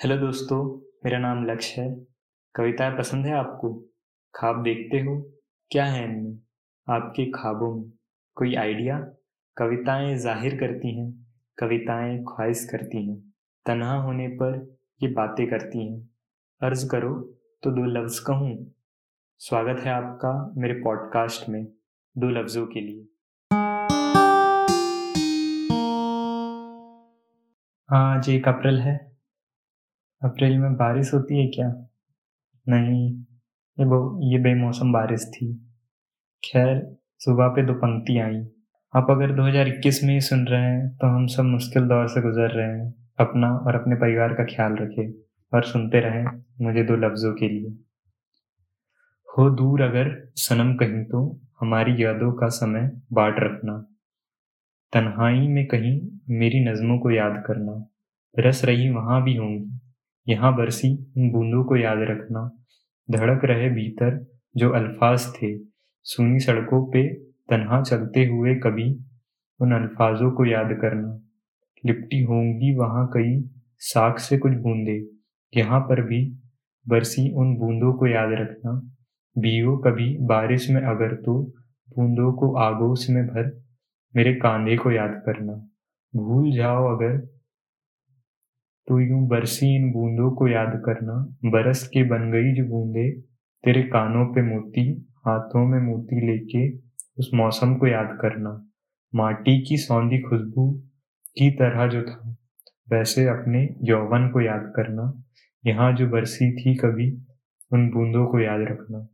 Hello दोस्तों, मेरा नाम लक्ष्य है। कविताएँ पसंद है आपको? ख्वाब देखते हो? क्या है इनमें? आपके ख्वाबों में कोई आइडिया? कविताएँ ज़ाहिर करती हैं, कविताएँ ख्वाहिश करती हैं, तनहा होने पर ये बातें करती हैं। अर्ज़ करो तो दो लफ्ज़ कहूँ। स्वागत है आपका मेरे पॉडकास्ट में दो लफ्ज़ों के लिए। आज एक अप्रैल है। अप्रैल में बारिश होती है क्या? नहीं, ये ये बेमौसम बारिश थी। खैर, सुबह पे दो पंक्ति आई। आप अगर 2021 में ही सुन रहे हैं तो हम सब मुश्किल दौर से गुजर रहे हैं। अपना और अपने परिवार का ख्याल रखें और सुनते रहें मुझे दो लफ्ज़ों के लिए। हो दूर अगर सनम कहीं तो हमारी यादों का समय बांट रखना। तन्हाई में कहीं मेरी नज़मों को याद करना। रस रही वहाँ भी होंगी। यहाँ बरसी उन बूंदों को याद रखना। धड़क रहे भीतर जो अल्फाज थे, सुनी सड़कों पे तनहा चलते हुए कभी उन अल्फाजों को याद करना। लिपटी होंगी वहाँ कई साख से कुछ बूंदे। यहाँ पर भी बरसी उन बूंदों को याद रखना। भीगो कभी बारिश में अगर तो बूंदों को आगोश में भर मेरे कांधे को याद करना। भूल जाओ अगर तो यूँ बरसी इन बूंदों को याद करना। बरस के बन गई जो बूंदे तेरे कानों पे मोती, हाथों में मोती लेके उस मौसम को याद करना। माटी की सौंधी खुशबू की तरह जो था, वैसे अपने यौवन को याद करना। यहाँ जो बरसी थी कभी, उन बूंदों को याद रखना।